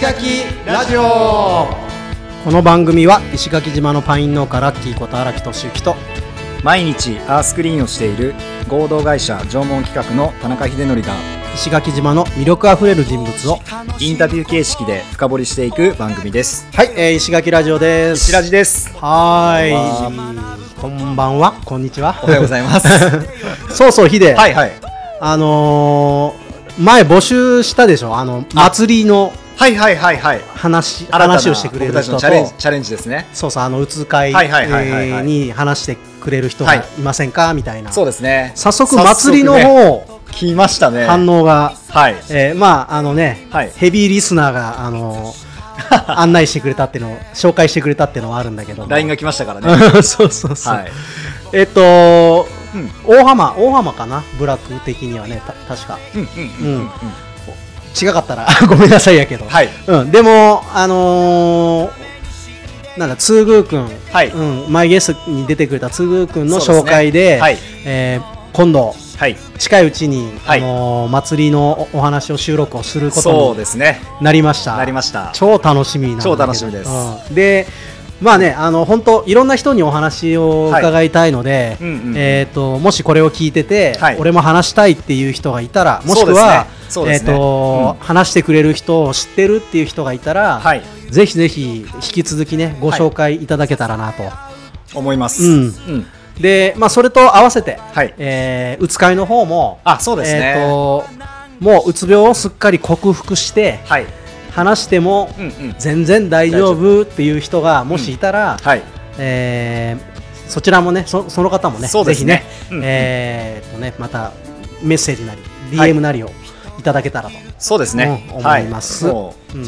石垣ラジオ。この番組は石垣島のパイン農家ラッキーこと荒木俊之と毎日アースクリーンをしている合同会社縄文企画の田中秀則が石垣島の魅力あふれる人物をインタビュー形式で深掘りしていく番組です。はい、えー、石垣ラジオです。石ラジです。はーい。こんばんは。こんにちは。おはようございます。そうそうヒデ、はいはい。あのー、前募集したでしょ？あの祭りのはいはいはいはい。話話をしてくれる人と。のチャレンジチャレンジですね。そうそうあのうつ会はいはいはいはいはい。に話してくれる人がはい。いませんか？みたいな。そうですね。早速祭りの早速ね方、来ましたね。反応が。はい。えーまああのね、はい。ヘビーリスナーがあの 案内してくれたっていうのを紹介してくれたっていうのはあるんだけども。LINE が来ましたからね。そうそうそう、はい。えっと、うん。大浜大浜かな？部落的にはねた確か。うんうんうんうん。うん違かったら。ごめんなさいやけど、はい。うん、でもあのーなんだつぐーくん、はい。うん、マイゲストに出てくれたつぐーくんのそうですね。紹介ではい。えー今度はい。近いうちに、はい。あのー祭りのおお話を収録をするこそうとにですね。なりました。なりました。超楽しみな超楽しみです。うん。でまあねあの本当いろんな人にお話を伺いたいので、うんうんうん。えっ、ともしこれを聞いてて、はい。俺も話したいっていう人がいたらもしくは、そうですねそうえっ、ですね。と、話してくれる人を知ってるっていう人がいたら、はい。ぜひぜひ引き続きねご紹介いただけたらなと、思います。うん。うん。でまあそれと合わせて、はい。えーうつ会の方もあそうですね。えっ、ともううつ病をすっかり克服してはい。話してもうんうん。全然大丈夫っていう人がもしいたら、はい。えーそちらもねそその方もねね。ぜひね,、うんうん。えーっとねまたメッセージなりはい DM なりをいただけたらと、そうですね。うんはい。思います。もうん。う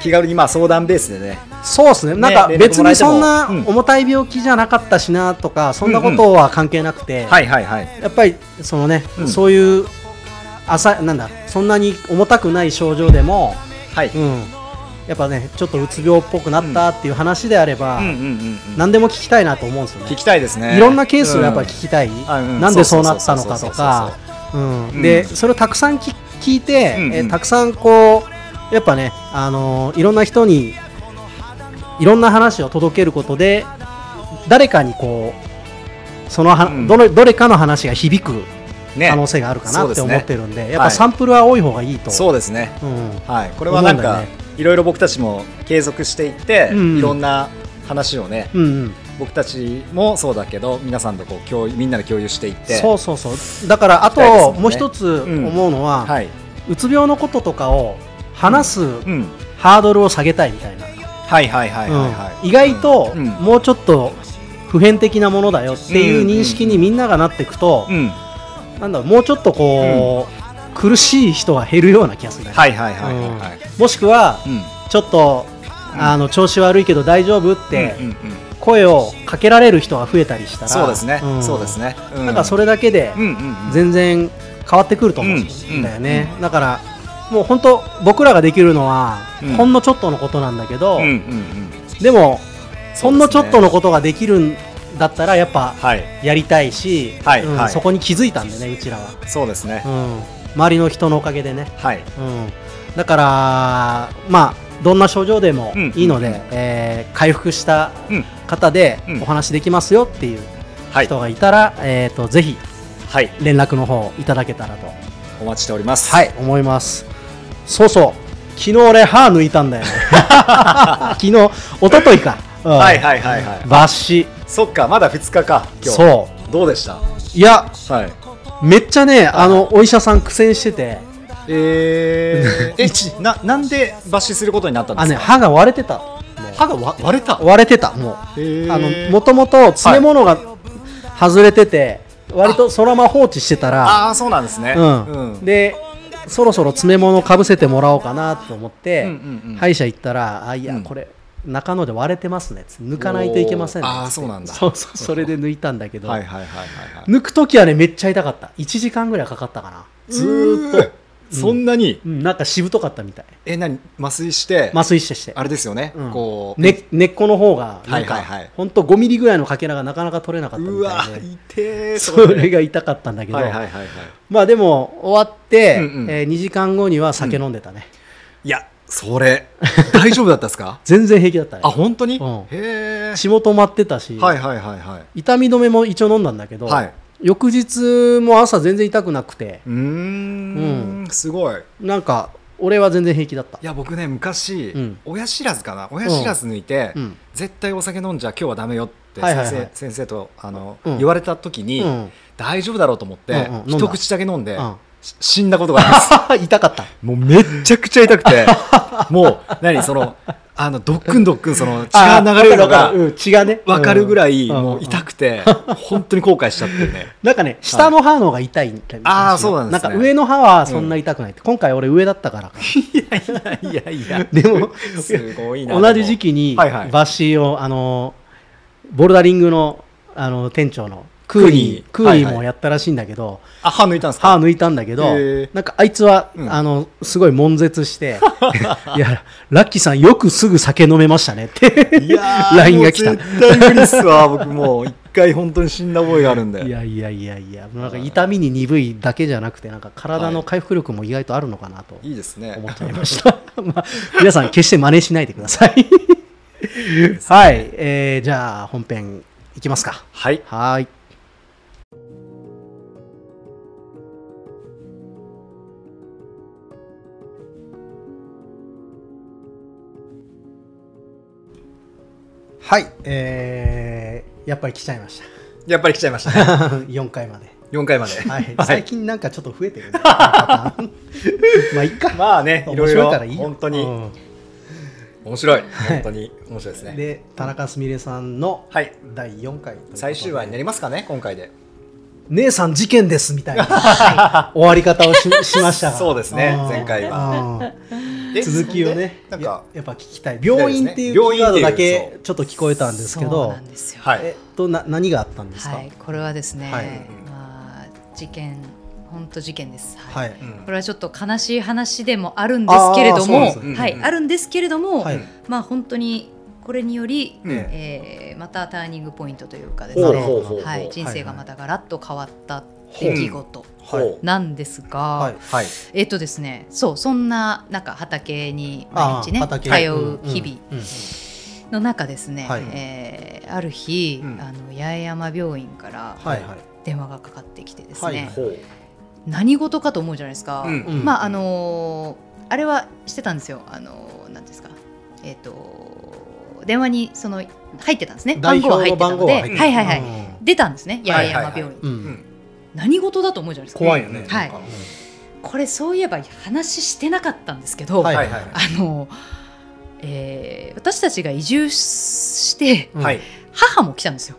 気軽にまあ相談ベースでね。そうですね。なんか別にそんなうん。重たい病気じゃなかったしなとかそんなことは関係なくて、はいはいはい。やっぱりそのね、うん。そういう浅いなんだそんなに重たくない症状でも、はい。うん、やっぱねちょっとうつ病っぽくなったっていう話であれば、うんうんうんうん。何でも聞きたいなと思うんですよね。聞きたいですね。いろんなケースをやっぱり聞きたい、あうん。なんでそうなったのかとか。うんうん。でそれをたくさん聞聞いて、うんうん。えーたくさんこうやっぱね、あのーいろんな人にいろんな話を届けることで誰かにこうそのは、うん。どれどれかの話が響くね。可能性があるかなって思ってるんで、やっはいぱサンプルは多い方がいいと、そうですね。うん。はい。これはなんかね。いろいろ僕たちも継続していってうん。いろんな話をねうんうん僕たちもそうだけど皆さんとこう共有みんなで共有していってそうそうそう。だからあと、ね。もう一つ思うのは、はい。うつ病のこととかを話すうん。ハードルを下げたいみたいな、はいはいはいはいはい。うん。意外とうん。もうちょっと普遍的なものだよっていう認識にみんながなっていくと、うん。なんだろうもうちょっとこう、苦しい人が減るような気がするね、はいはいはいはいはい。もしくはうん。ちょっと、あの調子悪いけど大丈夫ってうんうんうん声をかけられる人が増えたりしたらそうですね。ん。そうですね。うなんかそれだけでうんうんうん。全然変わってくると思うんだよね、だからもう本当僕らができるのは、うん。ほんのちょっとのことなんだけど、うんうんうん。でもほんのちょっとのことができるんだったらやっぱはい。やりたいし、うんはい。はいそこに気づいたんでねうちらは、そうですね。うん、周りの人のおかげでね、はい。うん、だからまあどんな症状でもうん。いいので、うんうんえー回復したうん。方でうん。お話できますよっていうはい。人がいたら、えー、とぜひはい。連絡の方いただけたらとお待ちしております。はい思います。そうそう。昨日俺歯抜いたんだよね。昨日一昨日か、うん。はいはいはいはい。抜歯。そっかまだ2日か今日。そう。どうでした？いやはい。めっちゃねあのお医者さん苦戦しててえー、一 えななんで抜歯することになったんですか？あね歯が割れてた。も歯がわ割れた？う割れてたもう。へー。あのもともと詰め物が外れてて、割とそのまま放置してたらああそうなんですね。うん。うん。でそろそろ詰め物かぶせてもらおうかなと思って、うんうんうん。歯医者行ったら「あいや、うん。これ中野で割れてますね」抜かないといけませんあーつって。そうなんだ。そうそうそれで抜いたんだけど、はいはいはいはいはい。抜く時はねめっちゃ痛かった。1時間ぐらいかかったかな。ずーっと、そんなに？うん、なんかしぶとかったみたい。え何？麻酔して？麻酔してして。あれですよね。うん。こうね、根っこの方がなんか、はいはいはい。ほんと5ミリぐらいのかけらがなかなか取れなかったみうわたいで。痛えそれ。が痛かったんだけど、はいはいはいはい。まあでも終わって、うんうん。え2時間後には酒飲んでたね、いやそれ大丈夫だったですか？全然平気だったね。あ本当に、うん。へえ。血も止まってたし、はいはいはいはい。痛み止めも一応飲んだんだけど、はい翌日も朝全然痛くなくて。うーん。すごい。なんか俺は全然平気だった。いや僕ね昔、うん。親知らずかな？親知らず抜いて、うん。絶対お酒飲んじゃ今日はダメよって先生,、はいはい。はい先生とあの、うん。言われた時に、うん。大丈夫だろうと思って、うんうん。飲んだ。一口だけ飲んで、うん。し死んだことがあります。痛かった。もうめっちゃくちゃ痛くて。もう何そのあのドックンドックンその血が流れるのが血がね。分かるぐらいうん。もう痛くて本当に後悔しちゃってるね。なんかね下の歯の方が痛いみたいな、あーそうなんですね。なんか上の歯はそんな痛くない。って、今回俺上だったから。かいやいや でもすごいな同じ時期にバッシーをあのボルダリングのあの店長のクーニークーニーもやったらしいんだけど、あ歯抜いたんですか？歯抜いたんだけどなんかあいつは、うん。あのすごい悶絶して いやラッキーさんよくすぐ酒飲めましたねっていやー LINE が来た。絶対無理っすわ僕もう。一回本当に死んだ覚えがあるんで。いやいやいやいやなんか痛みに鈍いだけじゃなくてなんか体の回復力も意外とあるのかなといいですね。思っちゃいました、まあ、皆さん決して真似しないでください。はい、えーじゃあ本編いきますか。はい。はーいはい、えー、やっぱり来ちゃいましやっぱり来ちゃいましたね。た4回まで。4回まで。はい、最近なんかちょっと増えてるね。まあいっか。まあねいろ面いろ本当に。うん。面白い。本当に面白いですね。で田中すみれさんのはい。第4回最終話になりますかね今回で姉さん事件ですみたいな。終わり方をししましたが。そうですねうん。前回は。続きをねなんかややっぱ聞きたい。病院っていうキーワードだけちょっと聞こえたんですけそうどなんですよ。はい。えっとな何があったんですか？はい、これはですね、はい。まあ事件本当事件です。ははい。い。うん。これはちょっと悲しい話でもあるんですけれども、ですねうんはい、あるんですけれども、はい。まあ本当にこれにより、うんえーまたターニングポイントというかですね、はい、人生がまたガラッと変わった出来事。なんですが、はい。はい。えっとですね、そうそんななんか畑に毎日ね畑。通う日々。の中ですね、はい。えーある日、うん。あの八重山病院からはいはい。電話がかかってきてですはい。ね、ほう。何事かと思うじゃないですか、うん。うん。まああのーあれはしてたんですよ。あのーなんですか。えっ、と電話にその入ってたんですね。番号は入ってたので。ははいはいはい、うん。出たんですね。八重はいはい。はい山病院、ううん。ん何事だと思うじゃないですか。怖いよね。はい。これそういえば話してなかったんですけど、はいはいはい。あのえー私たちが移住してうん。はい。母も来たんですよ。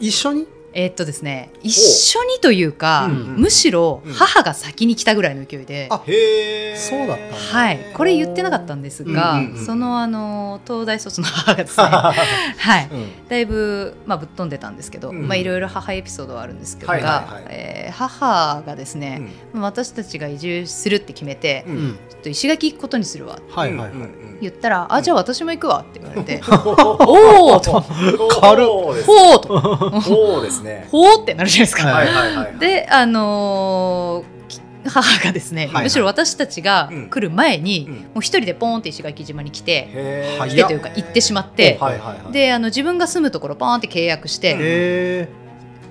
一緒に？えーっとですね一緒にというか、うんうんむしろうん。母が先に来たぐらいの勢いで、あへえ。そうだったはい、これ言ってなかったんですが、うんうんうんそのあの東大卒の母がですね、はい、うん。だいぶ、まあ、ぶっ飛んでたんですけど、うん。まあ、いろいろ母エピソードはあるんですけどが、はいはいはい。えー母がですね、私たちが移住するって決めて、ううん。んちょっと石垣行くことにするわってはいはいはい。うんうん言ったら、あじゃあ私も行くわって言われて、おおおと、軽っ。ほうと、そうですね。ほうってなるじゃないですか。はいはいはいであのーき母がですね、はいはい。むしろ私たちが来る前に、うん。もう一人でポーンって石垣島に来て、来てというか行ってしまって、はいはいはいであの自分が住むところポーンって契約して、へ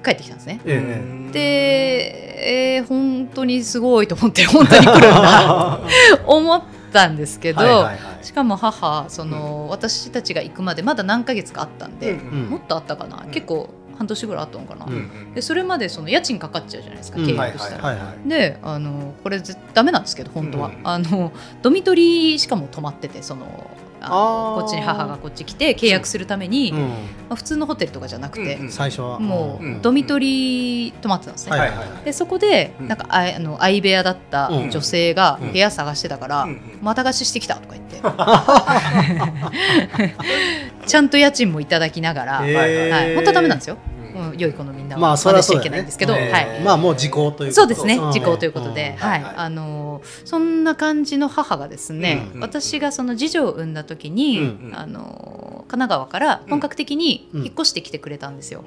帰ってきたんですね。ええ。で、えー本当にすごいと思って本当に来るんだ 思ったんですけど、はいはいはい。しかも母その、私たちが行くまでまだ何ヶ月かあったんで、うん。もっとあったかな、結構半年ぐらいあったのかな、うんでそれまでその家賃かかっちゃうじゃないですかうん。契約したら。はいはい。であのこれぜダメなんですけど本当は、うんあのドミトリーしかも泊まっててそのあのあー。こっちに母がこっち来て契約するために、うまあ、普通のホテルとかじゃなくて、うんうん。ん最初は。もう、うんドミトリー泊まってたんですね。はいはいはい。でそこで、うん。なんかああの相部屋だったうん。女性がうん。部屋探してたから、うんうん。また貸ししてきたとか言って。ちゃんと家賃もいただきながら、はい、本当はダメなんですよ、うんうん、良い子のみんなまあはそれしちゃいけないんですけど、えー。はい、まあもう時効というそうですねん。時効ということで、ん。はい。はい。あのそんな感じの母がですね、うん。私がその次女を産んだ時に、うん。あの神奈川から本格的に引っ越してきてくれたんですよ。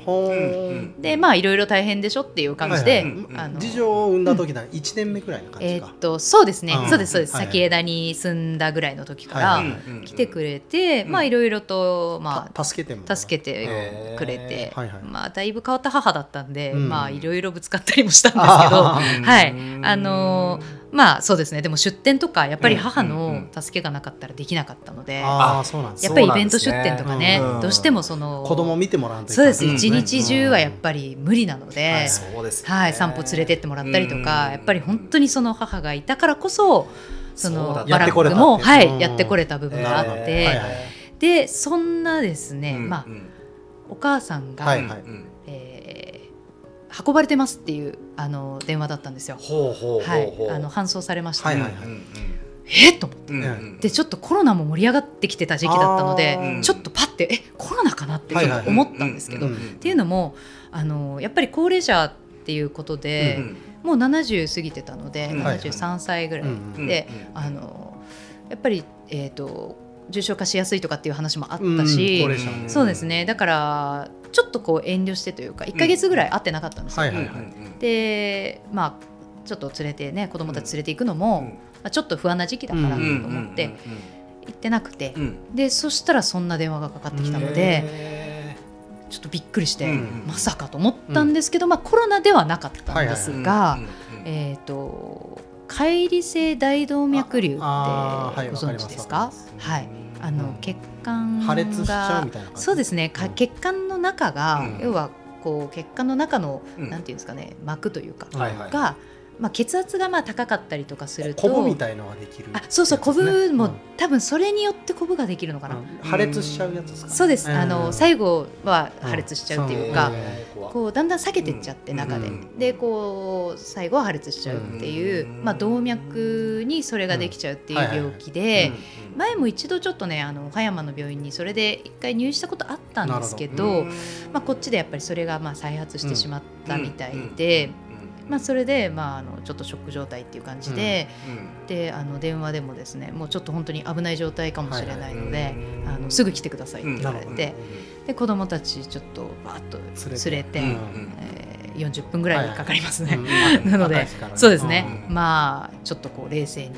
でまあいろいろ大変でしょっていう感じで、はいはい。うん。あの次女を産んだ時だ1年目くらいの感じか。えーっとそうですねうん。そうですそうです、はい。先枝に住んだぐらいの時から、はい来てくれて、まあいろいろとまあた助けて助けてくれて、はいはい。まあだいぶ変わった母だったんで、うん。まあいろいろぶつかったりもしたんですけど、あ はい。あのーまあそうですね。でも出店とかやっぱり母うん。うん。の助けがなかったらできなかったので、ああそうなんですやっねぱりイベント出店とかねそうなんですね。どうしてもその子供見てもらわんといそうですうん。一日中はやっぱり無理なので、はいそうですね。はい、散歩連れてってもらったりとか、うん。やっぱり本当にその母がいたからこそそのバラックもやってこれたってはい、うん。やってこれた部分があって、はいはいでそんなですね、うん。まあうん。お母さんが、はいはい。うんえー運ばれてますっていうあの電話だったんですよ。ほうほうはい。あの搬送されました、はいはいうんうんえ？っと思って。うんうん。でちょっとコロナも盛り上がってきてた時期だったのでちょっとパッてえ？コロナかなってちょはいはい。っと思ったんですけど、うんっていうのもあのやっぱり高齢者っていうことで、うんもう70過ぎてたので、うん。73歳ぐらいうんで、うんあのやっぱり、えー、と重症化しやすいとかっていう話もあったうん。し、高齢者ね。そうですね。だからちょっとこう遠慮してというか1か月ぐらい会ってなかったんですよ。でまあちょっと連れてね子供たち連れて行くのも、うん。まあ、ちょっと不安な時期だからとうん思って行ってなくて、うん。でそしたらそんな電話がかかってきたので、へちょっとびっくりして、うんまさかと思ったんですけど、まあ、コロナではなかったんですが、えっ、と解離性大動脈瘤ってご存知ですか？はいあの血管が破裂しちゃうみたいなそうですね。かうん。血管の中が、うん。要はこう血管の中の、うん。なんていうんですかね膜というか、はいはい。が、まあ、血圧がまあ高かったりとかするとコブみたいのができるあそうそうコブも、うん。多分それによってコブができるのかな、うん。破裂しちゃうやつですかそうです、うん。あの最後は破裂しちゃうっていうか、うん。こうだんだん裂けてっちゃって中で、うん。でこう最後は破裂しちゃうっていう、うん。まあ、動脈にそれができちゃうっていう病気で、うん。前も一度ちょっとねあの葉山の病院にそれで一回入院したことあったんですけどまあ、こっちでやっぱりそれがまあ再発してしまったみたいうん。で、うんまあ、それで、まあ、あのちょっとショック状態っていう感じで,、うんであの電話でもですねもうちょっと本当に危ない状態かもしれないので、はいはいあのすぐ来てくださいって言われうんで子供たちちょっとバーッと連れて。うんえー40分ぐらいかかりますね。うん なのでそうですね、うん。まあちょっとこう冷静に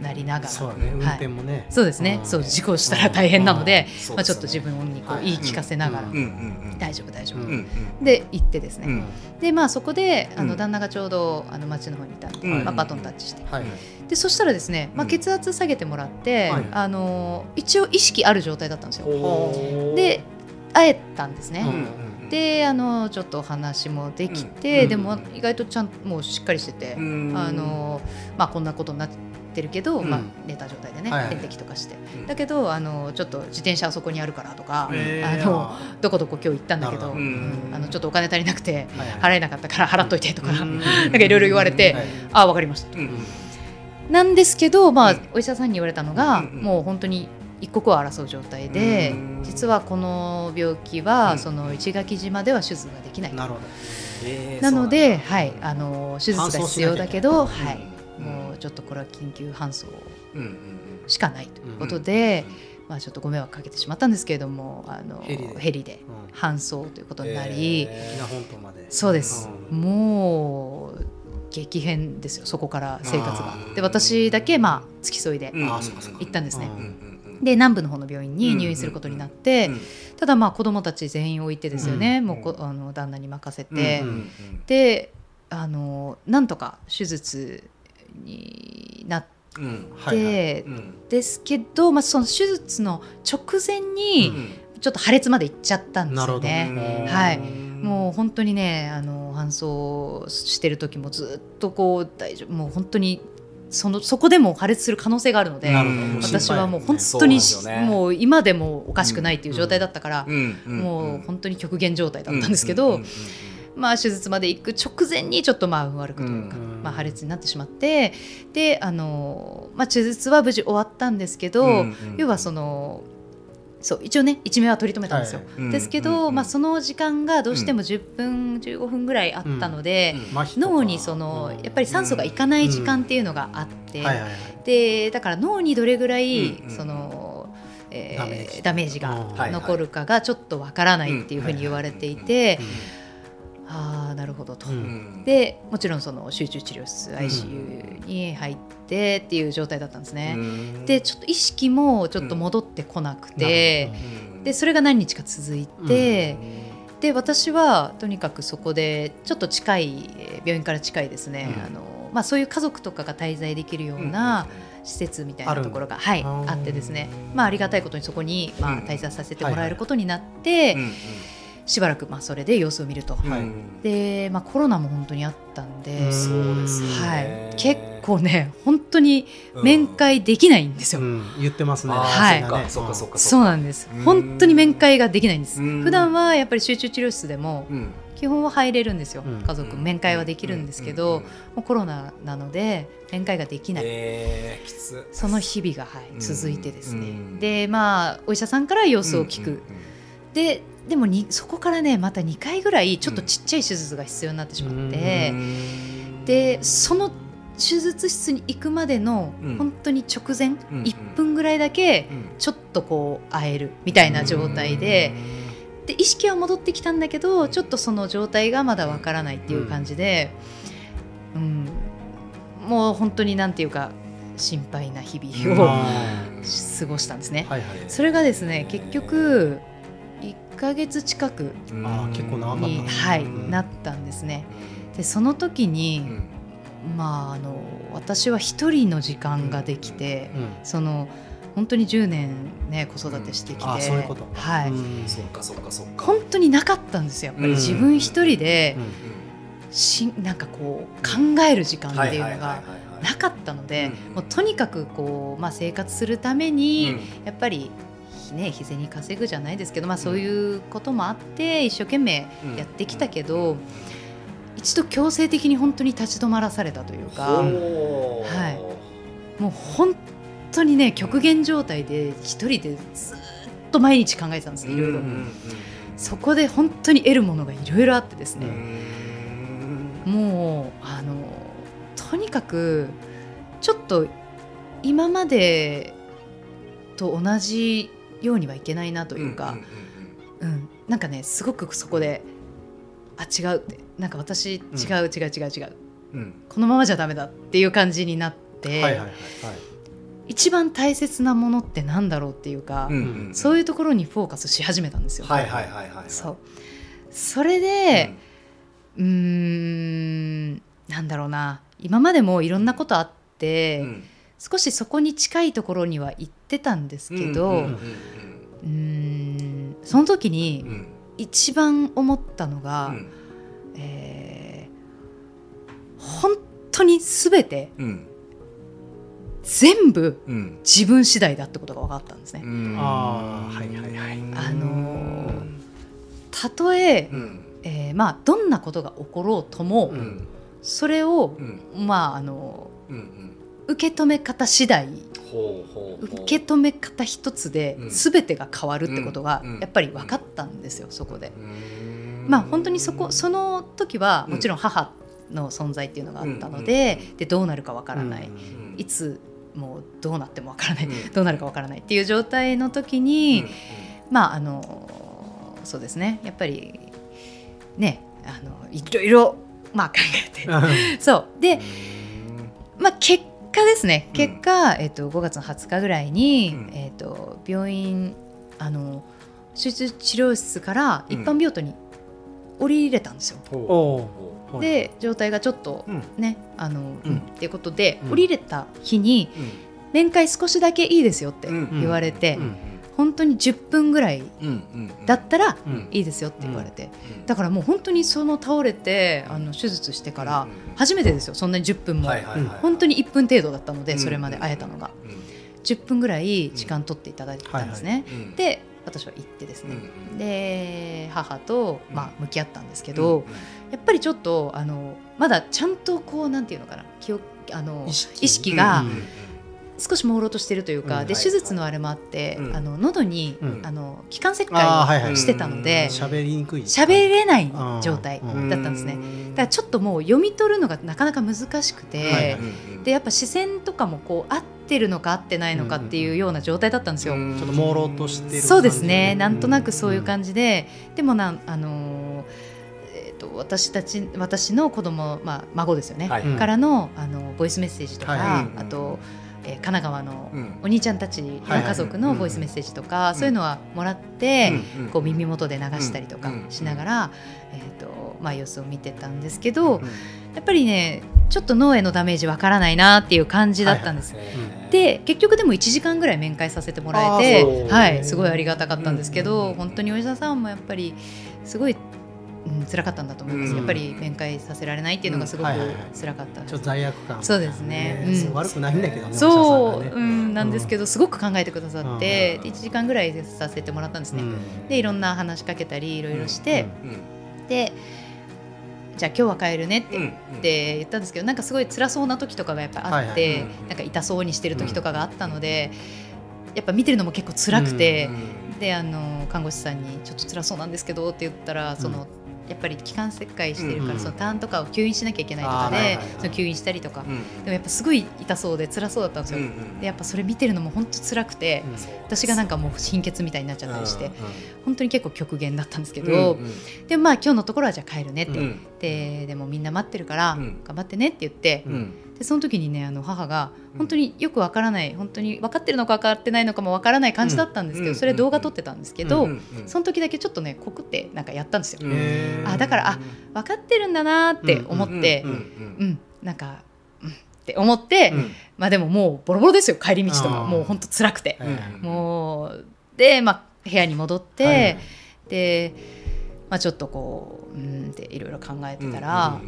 なりながら、そうだね。運転もね、そうですね、そう事故したら大変なので、うん。まあ、ちょっと自分にこうはい言い聞かせながら、うん。うん。うん。大丈夫大丈夫、うん。うん。で行ってですね、うん。でまあそこであうん。の旦那がちょうどあの町の方にいたんで、うん。まあ、バトンタッチして。はい。でそしたらですね、まあ、うん。血圧下げてもらって、はい。あの一応意識ある状態だったんですよ。で会えたんですね。うん。であのちょっとお話もできて、うん。でも意外とちゃんともうしっかりしてて、うん。あのまあ、こんなことになってるけど、うん。まあ、寝た状態でね、点滴とかして、うん。だけどあのちょっと自転車あそこにあるからとか、あの どこどこ今日行ったんだけどあのちょっとお金足りなくてはい払えなかったから払っといてとか、うん。なんかいろいろ言われて、はいあ分かりました。うんなんですけど、まあうん。お医者さんに言われたのが、もう本当に一刻を争う状態で、うん。実はこの病気は、うん。その石垣島では手術ができない。なるほど。えーなので、はい、あの手術が必要だけど、はい、ちょっとこれは緊急搬送しかないということで、まあちょっとご迷惑かけてしまったんですけれども、あのヘリで。搬送ということになり、え沖縄本島まで。そうです、うん。もう激変ですよそこから生活が。で私だけまあ付き添いでうん。あそうかそうか。行ったんですね。うんうんうんで南部の方の病院に入院することになって、うん。ただまあ子供たち全員置いてですよね、うん。もうこあの旦那に任せて、うんうん。であのなんとか手術になっうんはいはい。て、うん。ですけど、まあ、その手術の直前うにん。ちょっと破裂までいっちゃったんですよね。ね。はい。もう本当にねあの搬送してる時もずっとこう大丈夫もう本当にそのそこでも破裂する可能性があるので私はもう本当に、ね。もう今でもおかしくないっていう状態だったから、うんうんもう本当に極限状態だったんですけど、まあ、手術まで行く直前にちょっとまあ運悪くというか、うん。まあ、破裂になってしまってであの、まあ、手術は無事終わったんですけど、うんうん要はそのそう一応ね一命は取り留めたんですよ。はい。ですけど、うんうんうん。まあ、その時間がどうしても10分、15分ぐらいあったので、麻痺とか。脳にそのやっぱり酸素がいかない時間っていうのがあって、はいはいはい。でだから脳にどれぐらい、うんうん。そのえーダメージが。うん。はい残るかがちょっとわからないっていうふうに言われていてうん。ああなるほどと。うん。うんでもちろんその集中治療室ん。ICU に入ってっていう状態だったんですね。うん。でちょっと意識もちょっと戻ってこなくて、うん。でそれが何日か続いて、で私はとにかくそこでちょっと近いえー病院から近いですね、うん。あのまあ、そういう家族とかが滞在できるような施設みたいなところが、はい、あってですね、まあ、ありがたいことにそこに、まあ、うん。滞在させてもらえることになって、しばらくまあそれで様子を見ると。うん。はいで、まあ、コロナも本当にあったんで、うんそうですよね。はい、結構ね本当に面会できないんですよ。うん。言ってますね。はい。そっかそそっか。そうなんです。うん。本当に面会ができないんです。うん。普段はやっぱり集中治療室でもうん。基本は入れるんですよ、うん。家族面会はできるんですけど、うん。うん。うん。もうコロナなので面会ができない、えーきつ。その日々が、はいうん続いてですね、うん。でまあお医者さんから様子を聞く、うん。うん。ででもにそこからねまた2回ぐらいちょっとちっちゃい手術が必要になってしまって、うん。でその手術室に行くまでのうん。本当に直前、うん1分ぐらいだけうん。ちょっとこう会えるみたいな状態で。で意識は戻ってきたんだけどちょっとその状態がまだわからないっていう感じで、うん。もう本当になんていうか心配な日々をあ過ごしたんですね。はいはい。それがですね結局1ヶ月近く結構長かったに、なはいうん。なったんですね。でその時うに、ん。まああの私は一人の時間ができて、うん。その本当に10年ね子育てしてきて、あそういうこと。はい、うん。そっかそっかそっか。本当になかったんですよ。やっぱりうん。自分一人でうん。しなんかこう考える時間っていうのがななかったのでうん。もうとにかくこう、まあ、生活するためにやっぱり、ね、日銭稼ぐじゃないですけど、まあ、そういうこともあって一生懸命やってきたけど一度強制的に本当に立ち止まらされたというかはい。もう本当にね極限状態で一人でずっと毎日考えてたんですいろいろ。そこで本当に得るものがいろいろあってですね、もうあのとにかくちょっと今までと同じようにはいけないなというか、うんなんかねすごくそこであ違うって。なんか私違う違う違う違う。このままじゃダメだっていう感じになって、はいはいはい。一番大切なものってなんだろうっていうか、そういうところにフォーカスし始めたんですよ。はいはいはいはいそう。それで、うーんなんだろうな。今までもいろんなことあって、少しそこに近いところには行ってたんですけど、うーんその時に一番思ったのが、えー本当に全て全部自分次第だってことが分かったん。ですね。ああはいはいはい。あのたとええーまあ、どん。なことが起ころうとも、うん。それを、まああの受け止め方次第受け止め方一つでうん。全てが変わるってことがうん。やっぱり分かったんですよそこで。まあ本当にそこその時はもちろん母の存在っていうのがあったので,、でどうなるか分からない、いつもうどうなっても分からない、どうなるか分からないっていう状態の時に、まああのそうですね。やっぱりねあのいろいろまあ考えて。そう。で、まあ、結果ですね。うん。結果、えっと5月の20日ぐらいに、うん。えっと病院あの手術治療室から一般病棟に降りれたんですよ。で状態がちょっとうん。ね、あの、うん。っていうことで、うん。降りれた日に面会少しだけいいですよって言われて、うん本当に10分ぐらいだったらうん。いいですよって言われて、だからもう本当にその倒れてあの手術してから初めてですよ。そんなに10分も、本当に1分程度だったのでそれまで会えたのが、10分ぐらい時間取っていただいたんですね、で私は行ってですね、で母と、まあ、向き合ったんですけど、やっぱりちょっとあのまだちゃんとこうなんていうのかな記憶あの意識がうん少し朦朧としてるというか、うん。ではい。手術のあれもあって、うん。あの喉に、うん。あの気管切開をしてたので喋りにくい。喋れない状態うん。だったんですね。だからちょっともう読み取るのがなかなか難しくて、はいはい。でやっぱ視線とかもこう合ってるのか合ってないのかっていうような状態だったんですよ。ちょっと朦朧としてる感じそうですね。なんとなくそういう感じで、でもなんあのーえー、と私たち私の子供、まあ、孫ですよね、はい。うん。からのあのボイスメッセージとか、はい。はいあと、えー神奈川のうん。お兄ちゃんたちの家族のボイスメッセージとか、そういうのはもらって、うんこう耳元で流したりとかうんしながら、えーとまあ、様子を見てたんですけど、うんやっぱりねちょっと脳へのダメージわからないなっていう感じだったんです。えーで結局でも1時間ぐらい面会させてもらえてはい、すごいありがたかったんですけど、うん本当にお医者さんもやっぱりすごい、うん、辛かったんだと思います、うん。やっぱり面会させられないっていうのがすごくうん。はいはいはい。辛かった。んです、ちょっと罪悪感。そうですね。うん。悪くないんだけどねそう、ね。うん、なんですけどすごく考えてくださって、うん。で1時間ぐらいさせてもらったんですね、うん。でいろんな話しかけたりいろいろして、うん。でじゃあ今日は帰るねってうん。って言ったんですけどなんかすごい辛そうな時とかがやっぱあって、はいはい。うん。なんか痛そうにしてる時とかがあったので、やっぱ見てるのも結構辛くて、であの看護師さんに「ちょっと辛そうなんですけど」って言ったらその、やっぱり気管切開してるから、うんそのターンとかを吸引しなきゃいけないとかで、はいはいはい。その吸引したりとか、うんでもやっぱすごい痛そうで辛そうだったんですよ。うんでやっぱそれ見てるのも本当辛くて、私がなんかもう貧血みたいになっちゃったりして、本当に結構極限だったんですけど、でまあ今日のところはじゃあ帰るねって、うん。ででもみんな待ってるから、うん。頑張ってねって言って、うん。でその時にねあの母が本当によくわからない本当に分かってるのか分かってないのかもわからない感じだったんですけど、うん。それ動画撮ってたんですけど、うんその時だけちょっとねコクってなんかやったんですよ。あだからあ分かってるんだなって思って、ううん。んうん。なんか、うん、って思って、うん。まあでももうボロボロですよ帰り道とかもう本当辛くて、はいはい。もうで、まあ、部屋に戻って、はいはい。で、まあ、ちょっとこううんっていろいろ考えてたら、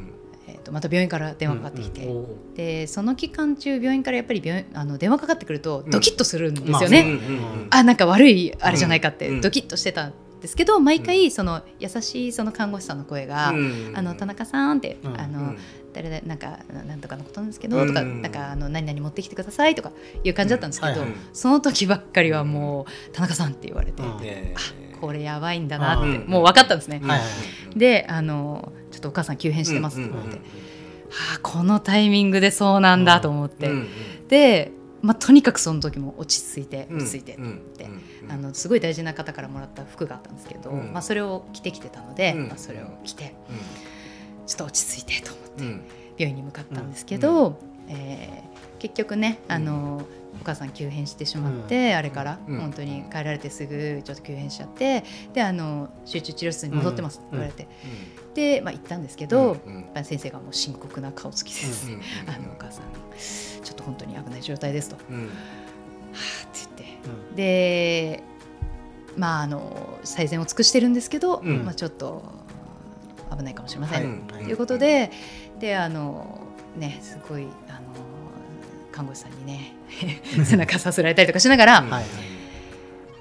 えー、とまた病院から電話かかってきて、おーでその期間中病院からやっぱり病院あの電話かかってくるとうん。ドキッとするんですよまあね。うんうんあなんか悪いあれじゃないかっうん。てドキッとしてたんですけど毎回その優しいその看護師さんの声が「うん。あの田中さん」って「うんあのうん誰々なんかなんとかのことなんですけど」うん。とか「なんかあの何々持ってきてください」とかいう感じだったんですけどはいはい。その時ばっかりはもう「田中さん」って言われてこれやばいんだなってうん。もう分かったんですね。はいはいであの「ちょっとお母さん急変してます」って言われてうん。はあこのタイミングでそうなんだと思って。うんで、まあ、とにかくその時も落ち着いてうん落ち着いてって、うんあのすごい大事な方からもらった服があったんですけど、うん。まあ、それを着てきてたので、うん。まあ、それを着てちょっと落ち着いてと思って病院に向かったんですけど、えー結局ねあの、お母さん急変してしまって、あれからうん。本当に帰られてすぐちょっと急変しちゃってであの集中治療室に戻ってますって言われて、で、まあ、行ったんですけど、うん。先生がもう深刻な顔つきです、うん。あのお母さんちょっと本当に危ない状態ですと。うん。はあって言って。でまああの最善を尽くしてるんですけど、うん。まあ、ちょっと危ないかもしれません、はい。ということでであのねすごいあの看護師さんにね 背中さすられたりとかしながら、うんはい。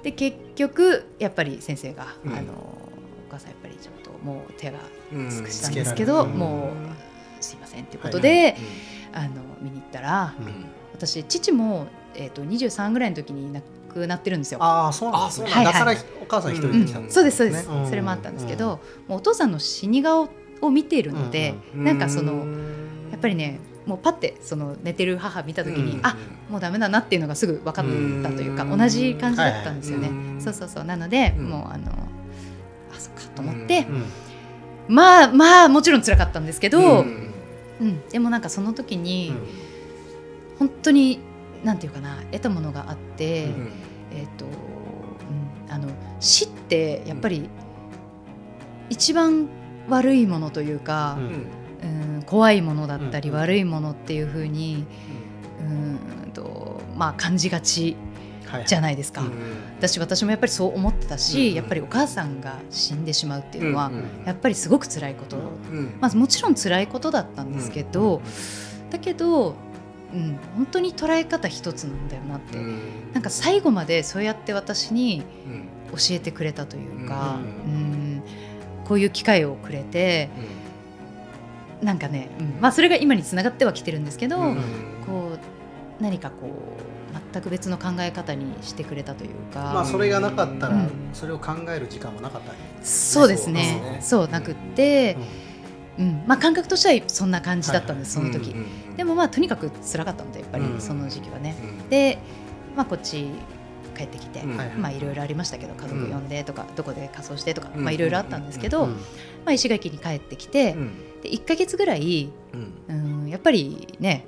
で結局やっぱり先生が、うん。あのお母さんやっぱりちょっともう手がうん尽くしたんですけど、つけられるもうすいませんということで、あの見に行ったら、うん。私父も、えー、と23ぐらいの時に亡くなってるんですよ。ああそうなんですね。あそうなんだだからお母さん一人うんで来たんですそうですそうです、ねそれもあったんですけど、もうお父さんの死に顔を見ているので、なんかそのやっぱりねもうパッてその寝てる母見た時に、あもうダメだなっていうのがすぐ分かったというか、うん。同じ感じだったんですよね。うん。そうそうそう。なので、うん。もうあのあそっかと思って、うん。まあまあもちろん辛かったんですけど、ううん。んでもなんかその時に、うん。本当になんていうかな得たものがあって、うん。えっ、と、うん、あの死ってやっぱり一番悪いものというか、うん、怖いものだったり、うん悪いものっていうふうにうん。とまあ感じがちはいじゃないですか。私私もやっぱりそう思ってたし、うんやっぱりお母さんが死んでしまうっていうのは、うんやっぱりすごく辛いこと、うんまあ、もちろん辛いことだったんですけど、だけど、うん、本当に捉え方一つなんだよなって、うん。なんか最後までそうやって私にうん。教えてくれたというか、ううんこういう機会をくれてなんかね、うん。まあ、それが今につながってはきてるんですけど、うん。こう何かこ全く別の考え方にしてくれたというか、まあそれがなかったらうん。それを考える時間もなかったりそうですそうねですねそうなくって、うん。まあ、感覚としてはそんな感じだったんです、うんその時、うんうんでもまあとにかく辛かったのでやっぱりうん。その時期はね、うん。で、まあ、こっち帰ってきて、うん。はいまあいろいろありましたけど家族呼んでとか、どこで仮装してとか、うん。まあいろいろあったんですけど、うんまあ、石垣に帰ってきて、うん。で1か月ぐらい、うん。うん、やっぱりね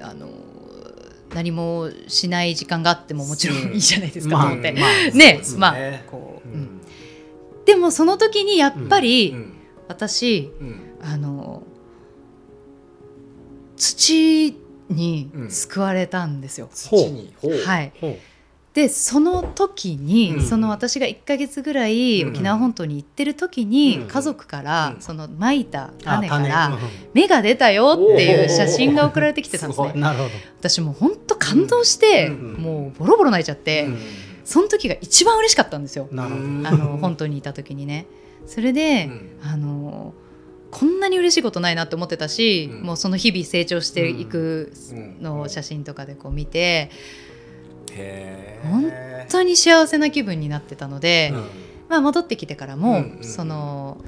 うあの何もしない時間があってももちろんいいじゃないですかとまあ思って、まあねまあこう、ううん。んでもその時にやっぱり、うん。私うん。あの土に救われたんですよ。ほう土に？ほう。はい、でその時に、うん。その私が1か月ぐらいうん。沖縄本島に行ってる時に、うん。家族から、うん。そのまいたあ種から種。芽が出たよっていう写真が送られてきてたんですね。うん。なるほど。私もう本当感動して、うん。もうボロボロ泣いちゃって、うん。その時が一番嬉しかったんですよ。あの本島にいた時にね。それで、うん。あのこんなに嬉しいことないなって思ってたし、うん。もうその日々成長していくうん。のを写真とかでこう見てへ本ー本当に幸せな気分になってたので、うん。まあ、戻ってきてからも、うんうんその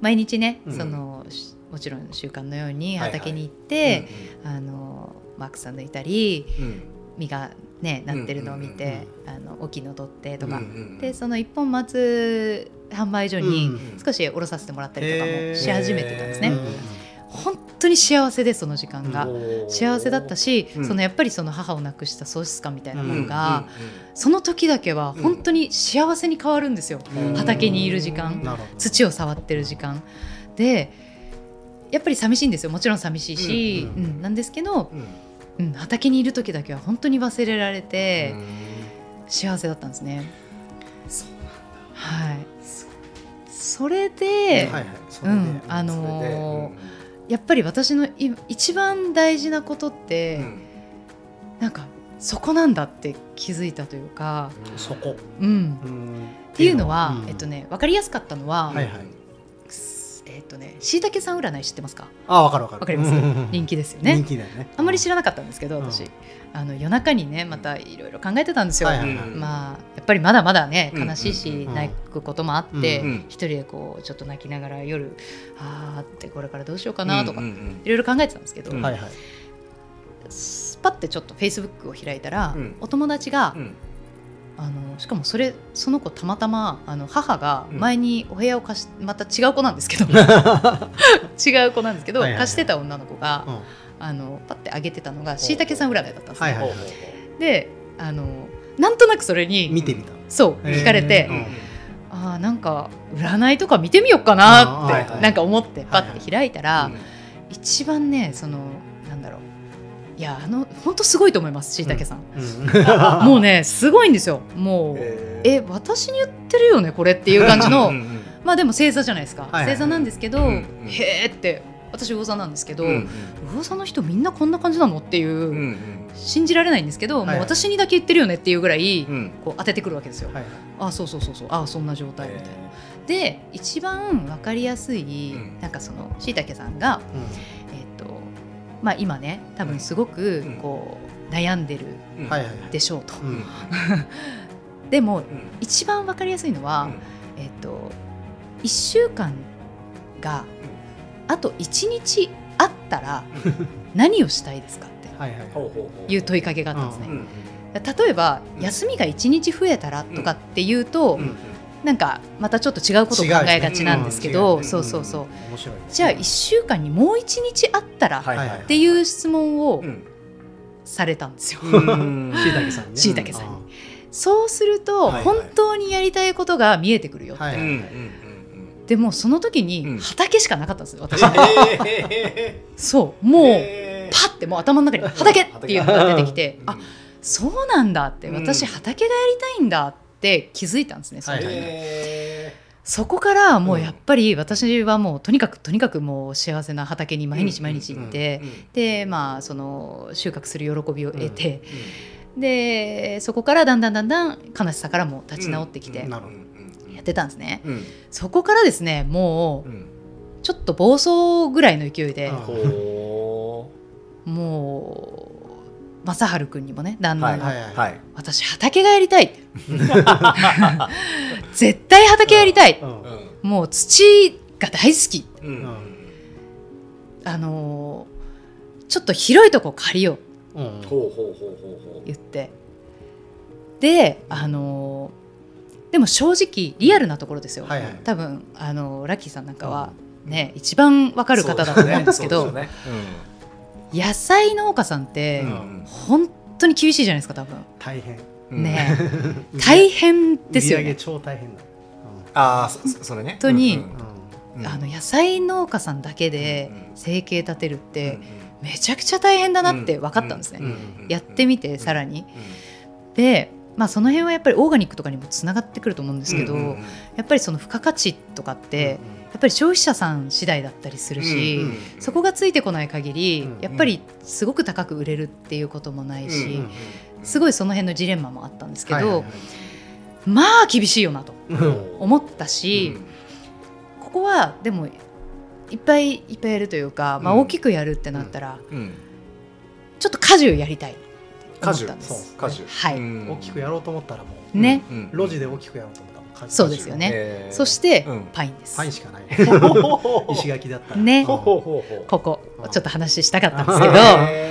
毎日ね、うん。そのしもちろん習慣のようにはいはい。畑に行って、あのマークさん抜いたりうん。うん実がねなってるのを見て、あの大きいの取ってとか、うんうんでその一本松販売所にうん少し下ろさせてもらったりとかもし始めてたんですね。うん本当に幸せでその時間が、幸せだったし、うん。そのやっぱりその母を亡くした喪失感みたいなもうんのが、その時だけは本当に幸せに変わるんですよ、うん。畑にいる時間土を触ってる時間。でやっぱり寂しいんですよ。もちろん寂しいし、うんうんなんですけど、うん。うん、畑にいる時だけは本当に忘れられて、うん。幸せだったんですね。はい、それで、はいはい。あのーそれでやっぱり私のい一番大事なことって、うん。なんかそこなんだって気づいたというか、そこ。うん、うん。っていうのは、うん。えっとね分かりやすかったのは、はいはい。えっとねしいたけさん占い知ってますか？あわかるわかる。わかります？うん。人気ですよ人ね気だよね。あんまり知らなかったんですけど私、うんあの夜中にねまたいろいろ考えてたんですよ、はいはいはい。うんまあやっぱりまだまだねうん。悲しいし、うん泣くこともあって、うん一人でこうちょっと泣きながら夜あーってこれからどうしようかなとか、いろいろ考えてたんですけど、うん。はいはい。スパッてちょっとフェイスブックを開いたら、うん。お友達が、うん。あのしかもそれその子たまたまあの母がうん。前にお部屋を貸しまた違う子なんですけど 違う子なんですけど、はいはいはい。貸してた女の子が、うんあのパッて上げてたのがしいたけさん占いだったんですね。はいはいであのなんとなくそれに見てみた。そう聞かれて、うん。あーなんか占いとか見てみようかなって、あーはいはい。なんか思ってパはいはい。ッて開いたら、一番ねそのなんだろう。いやあの本当すごいと思いますしいたけさん、うん。もうねすごいんですよ。もうええ私に言ってるよねこれっていう感じの。うんうんまあでも星座じゃないですか、はいはい。星座なんですけど、うんうん。へーって私魚座なんですけど、うん魚座の人みんなこんな感じなのっていう、うんうん。信じられないんですけど、はいはい。もう私にだけ言ってるよねっていうぐらい、うん。こう当ててくるわけですよ。はいあそうそうそうそう。あそんな状態みたいな。で一番わかりやすい、ん。なんかそのしいたけさんが、えっとまあ、今ね多分すごくうん。こう悩んでるでしょうと。うん。でもうん。一番わかりやすいのは、えっと1週間があと1日あったら何をしたいですかって。はいはい。ほうほうほう。いう問いかけがあったんですね。うん例えば休みが1日増えたらとかっていうと、うんなんかまたちょっと違うことを考えがちなんですけど、そうそうそう、じゃあ1週間にもう1日あったらっていう質問をうん。されたんですよ。うん。しいたけさんね。しいたけさんに。そうすると本当にやりたいことが見えてくるよって、でもその時うん。に畑しかなかったんですよ私。うんはへそう。もうー。パッてもう頭の中に畑っていうのが出てきてうん。あそうなんだってうん。私畑がやりたいんだって気づいたんですねその時に。そこからもうやっぱり私はもうとにかくとにかくもう幸せな畑に毎日毎日行って、でまあその収穫する喜びを得て、でそこからだんだんだんだん悲しさからも立ち直ってきてってたんですね、うん。そこからですねもううん。ちょっと暴走ぐらいの勢いで、うんほもう正治君にもね旦那の、はいはいはい。私畑がやりたい 絶対畑やりたい、うん。もう土が大好き。あのーちょっと広いとこ借りよう。言って。であのーでも正直リアルなところですよ、はいはい。多分あのーラッキーさんなんかはね、一番わかる方だと思うんですけどそうね。野菜農家さんって、うん。本当に厳しいじゃないですか多分。大変。うん。ね大変ですよ売り上げね超大変だ。ああそれね。本当にうんうんあの野菜農家さんだけでうん生計立てるってうんめちゃくちゃ大変だなって分かったんですね、うんうんやってみてさらに、で、まあ、その辺はやっぱりオーガニックとかにもつながってくると思うんですけど、うんうんうん。やっぱりその付加価値とかって、やっぱり消費者さん次第だったりするし、うんうんそこがついてこない限り、うんやっぱりすごく高く売れるっていうこともないし、うんうんうん。すごいその辺のジレンマもあったんですけど、はいはいはい。まあ厳しいよなとうん。思ったし、ここはでもいっぱいいっぱいやるというか、まあ、うん。大きくやるってなったら、うん。うん。ちょっと果樹やりたい思ったんでそうす。果樹はい。うん。大きくやろうと思ったらもうね、うん。路地で大きくやろうと思ったらそうですよね。えーそして、うん。パインです。パインしかない。石垣だったら。ね。ここうん。ちょっと話したかったんですけど、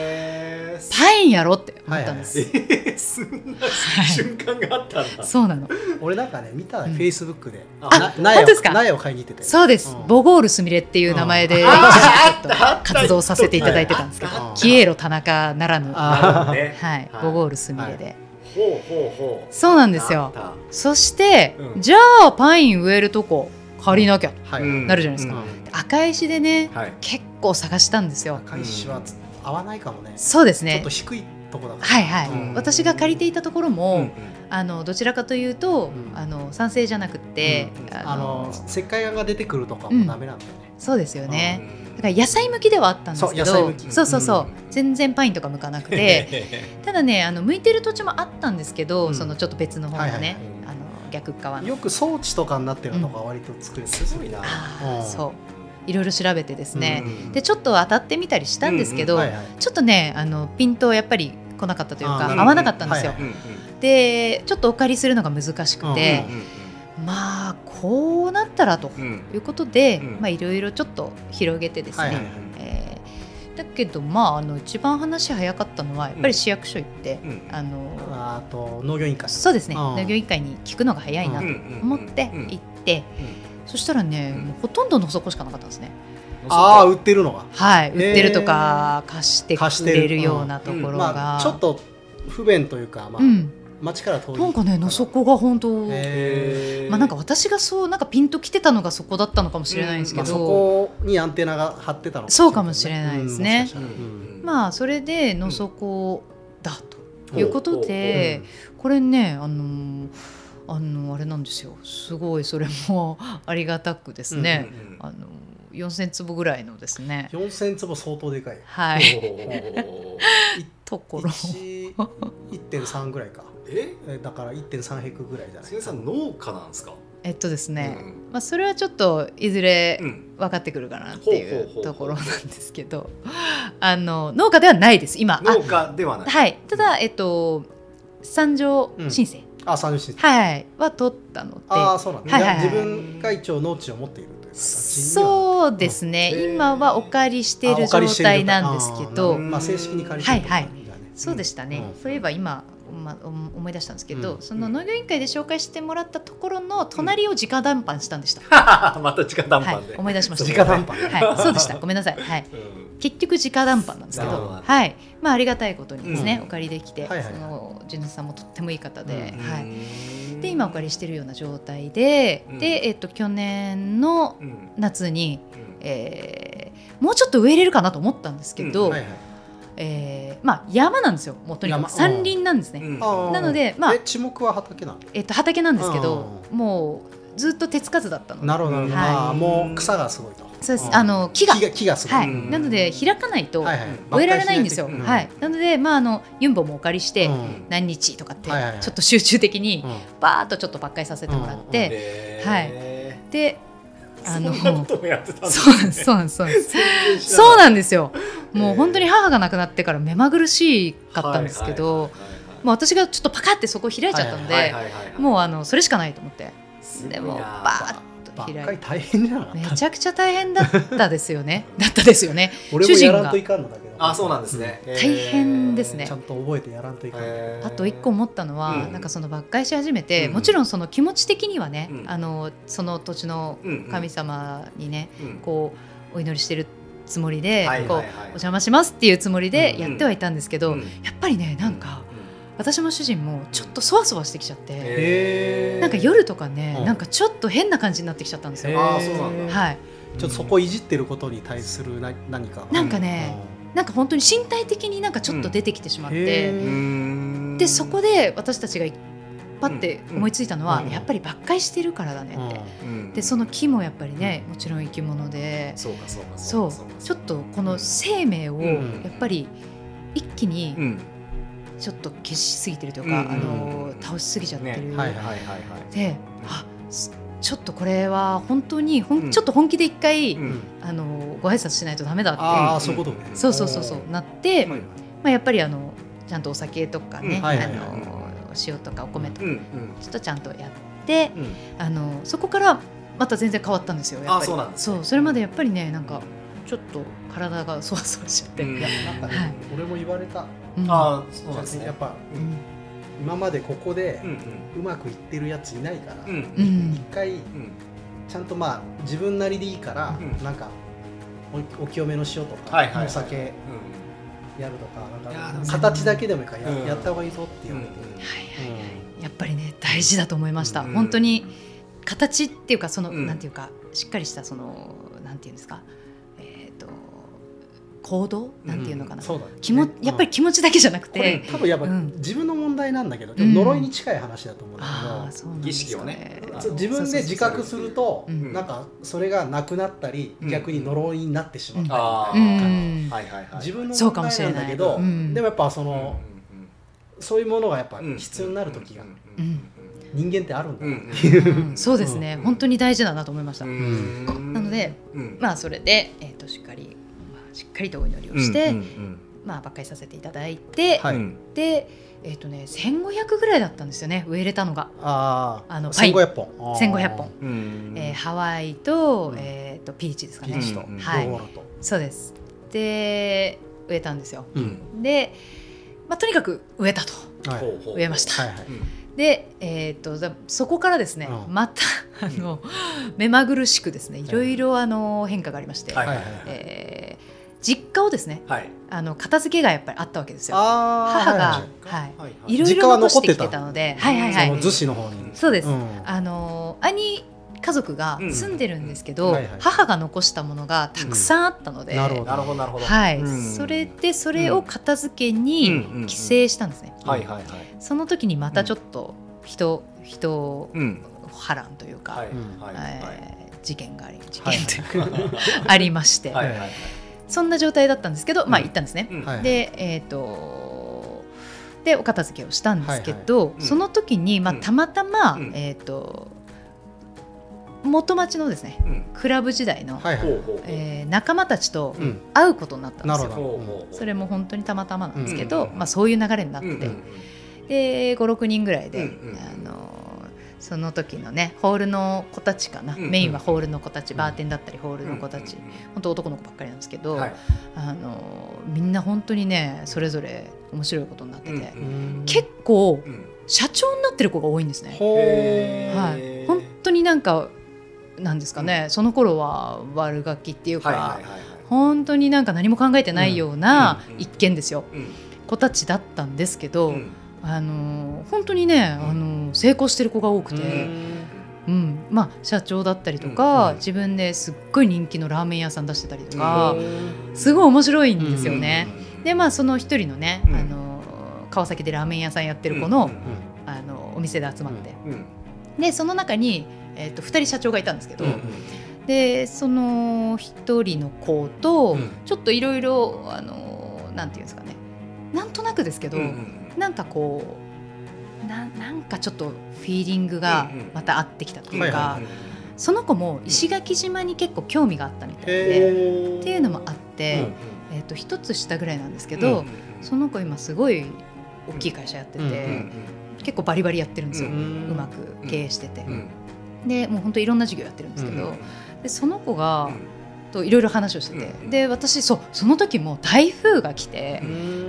へーパインやろって思ったんです。えーそんな瞬間があったんだ。そうなの。俺なんかね見たフェイスブックであな苗ですか？苗を買いに行ってて。そうです、うん。ボゴールすみれっていう名前で一うん。時あちょっと活動させていただいてたんですけどあ、キエロ田中ならぬ、はい、ボゴールすみれで、ほうほうほう。そうなんですよ。あっそして、うん。じゃあパイン植えるとこ借りなきゃ、なるじゃないですか。うん。赤石でね、はい。結構探したんですよ。赤石は合わないかもね。そうですね。ちょっと低いとこだからはいはい、うん。私が借りていたところも、うんあのどちらかというと、うん。あの賛成じゃなくって、うんあの石灰岩が出てくるとかもダメなんだよね。そうですよね、うん。だから野菜向きではあったんですけどそう野菜向き。そうそうそう。うん。全然パインとか向かなくて。ただねあの向いてる土地もあったんですけど、うん。そのちょっと別の方のね、はいはいはい。あの逆側の。よく装置とかになってるのが割と作れてるすごいな。そういろいろ調べてですね、うんでちょっと当たってみたりしたんですけど、ちょっとねあのピントやっぱり来なかったというか合わなかったんですよ、でちょっとお借りするのが難しくて、うんまあこうなったらということで、うんまあいろいろちょっと広げてですね、えーだけどまああの一番話早かったのはやっぱり市役所行って、うんあのあと農業委員会そうですね。うん。農業委員会に聞くのが早いなと思って行って、そしたらね、うん。もうほとんどのそこしかなかったんですね。ああ売ってるのが。はい、売ってるとか貸して貸してる。くれるようなところが、まあちょっと不便というかまあうん、町から遠いなんかねのそこが本当、まあなんか私がそうなんかピンときてたのがそこだったのかもしれないんですけど、まあそこにアンテナが張ってたのそうかもしれないですね。うんうん。まあそれでのそこだということで、これねあのあのあれなんですよ。すごいそれも ありがたくですね、あの4,000坪ぐらいのですね。4000坪相当でかい。はい。ところ。1 1.3ぐらいか。え？えだから1.3ヘクぐらいじゃない先生さん農家なんですか？えっとですね、うんまあ、それはちょっといずれうん。分かってくるかなっていほうところなんですけど。あの農家ではないです今。あ農家ではない。はい。ただえっと参上申請、十市はい。は取ったので。ああそうなんだ、はいはいはい。自分が一応農地を持っているというそうですね、うん今はお借りしている状態なんですけあどーまあ、正式に借りてるはいはい。そうでしたね、うん。そういえば今、ま、思い出したんですけど、うん。その農業委員会で紹介してもらったところの隣を直談判したんでした、また直談はい。判で、思い出しました。直談判。はい、そうでした。ごめんなさい、はい、うん結局直談判なんですけどはい。まあ、ありがたいことにですね、うん。お借りできて、はいはいその純次さんもとってもいい方で、うん。はい、で今お借りしてるような状態で、うん。で、えっと、去年のうん。夏に、うん。えーもうちょっと植えれるかなと思ったんですけど、うん。はいはい。えーまあ、山なんですよもうとに。かく山。山林なんですね、うん。なのでまあえ地目は畑なのえっと、畑なんですけどもうずっと手つかずだったの。でなるほどはい。まあもう草がすごいと。そうです。うん。あの木が。木がすごい、はい、うん。なので開かないとはいはい植えられないんですよ、はい、なので、まあ、あのユンボもお借りして、うん。何日とかってちょっと集中的にうん。バーッとちょっと伐採させてもらって、はい。であのそうなんですそうなんですそうなんです。そうなんですよ。もう本当に母が亡くなってから目まぐるしかったんですけど、もう私がちょっとパカってそこ開いちゃったので、もうあのそれしかないと思ってでもバーッと開いて。ばっかり大変じゃなかった。めちゃくちゃ大変だったですよね。だったですよね。俺もやらんといかんのだけど。あそうなんですね。大変ですね。ちゃんと覚えてやらんといかん。あと一個思ったのは、うん。なんかその伐採し始めて、うん。もちろんその気持ち的にはね、うん。あのその土地の神様にね、うんこうお祈りしてるつもりで、こうはいはい。はいお邪魔しますっていうつもりでうん。やってはいたんですけど、うん。やっぱりねなんか、私も主人もちょっとそわそわしてきちゃって、なんか夜とかね、うん。なんかちょっと変な感じになってきちゃったんですよ。あーそうなんだ。はい、ちょっとそこいじってることに対するな何か。なんかね、なんか本当に身体的になんかちょっと出てきてしまって、へー。でそこで私たちがパッて思いついたのは、うん。やっぱり伐採してるからだねって、でその木もやっぱりねもちろん生き物で、そうかそうかそうかか。ちょっとこの生命をうん。やっぱり一気うにんちょっと消しすぎてるというか、うんあの倒しすぎちゃってる、ね。はいはいはいはい。であすちょっとこれは本当にほん、うん。ちょっと本気で一回、うん。あのご挨拶しないとダメだってああそういうことね。そうそうそうそうなって、うんまあ、やっぱりあのちゃんとお酒とかね、あの塩とかお米とかちょっとちゃんとやって、うん。あのそこからまた全然変わったんですよやっぱり。あそうそうそれまでやっぱりねなんかちょっと体がそわそわしちゃって、うなんかね、はい俺も言われた。うんああそうですね。やっぱうん。今までここでうまくいってるやついないから、うんうん。うん。一回うんちゃんとまあ自分なりでいいから、うん。なんかおお清めの塩とか、はいはいはい。お酒うんやるとかなんか形だけでもいいからや,、うん。やった方がいいぞって言われて、うん。はいはい。はいやっぱりね大事だと思いました、うん。本当に形っていうかその、うん。なんていうかしっかりしたそのなんていうんですかえっ、と行動？なんていうのかな、そうだね。気もやっぱり気持ちだけじゃなくこれて、多分やっぱうん。自分の問題なんだけど、うん。呪いに近い話だと思うんだけそうなんですか儀式をね。自分で自覚すると、うん。なんかそれがなくなったり、うん。逆に呪いになってしまったりうん。はいはいはい自分のそうか問題もしれなんだけど、うん。でもやっぱその、そういうものがやっぱうん。必要になる時がうん。人間ってあるんだ。うな、ん。うん。そうですね、うん。本当に大事だなと思いました、うん。なのでうん。まあそれで、えー、としっかり、まあ、しっかりとお祈りをして、うんうんまあ伐採させていただいて、はい。うんでえっ、とね1500ぐらいだったんですよね植えれたのが、あああのパイン1500本。あー。1500本うんえーハワイと,、うん。えー、とピーチですかね。ピーチと。うん。はいそうです。で植えたんですよ。うん。で、まあ、とにかく植えたと。はい。植えました、はいはい。で、えー、とだそこからですね、うん。またあの目まぐるしくですねいろいろあの変化がありまして、はいはいはいはい。えー実家をですねはい。あの片付けがやっぱりあったわけですよ。母が、はいはいろいろ残してきてたのではいはいはい。その逗子の方に。そうです、うん。あの兄家族が住んでるんですけど、うん。はいはい。母が残したものがたくさんあったので、なるほどなるほどなるほど。はい、うん。それでそれを片付けうんうんにうん帰省したんですね、はいはいはい。その時にまたちょっと人人うん。波乱というか、はい。うんはい。はい。えー事件があり事はい件というか、ありまして、はいはいはいそんな状態だったんですけど、まあうん行ったんですね。でえっ、とでお片付けをしたんですけど、いその時に、まあ、うんたまたま、うん。えっ、と元町のですねうん。クラブ時代の、はえー仲間たちとうん。会うことになったんですよ。それも本当にたまたまなんですけど、うん。まあ、そういう流れになって、うんうんで56人ぐらいで、うんうん。あのその時のねホールの子たちかな、うんうん。メインはホールの子たちバーテンだったりホールの子たち、うんうん本当男の子ばっかりなんですけど、うんはい。あのみんな本当にねそれぞれ面白いことになってて、うんうん結構うん。社長になってる子が多いんですね。はい、本当になんかなんですかね、その頃は悪ガキっていうか、はいはいはいはい。本当になんか何も考えてないようなうんうん一見ですよ、うん。子たちだったんですけど、うんあの本当にね、うん。あの成功してる子が多くて、うん。まあ、社長だったりとか、うん。自分ですっごい人気のラーメン屋さん出してたりとか、うんすごい面白いんですよね。うん。でまあその一人のね、うん。あの川崎でラーメン屋さんやってる子の,、うん。あのお店で集まって、うん。でその中に、えー、と2人社長がいたんですけど、うんうんでその一人の子と、うん。ちょっといろいろあのなんていうんですかねなんとなくですけど、うんうんなんかこうななんかちょっとフィーリングがうんうん。また合ってきたというか、その子も石垣島に結構興味があったみたいで、へっていうのもあって、えー、と一つ下ぐらいなんですけど、その子今すごい大きい会社やってて、うんうん結構バリバリやってるんですよ、ううんまく経営してて、うんでもう本当いろんな授業やってるんですけど、うんでその子が、といろいろ話をしてて、で私そうその時も台風が来て、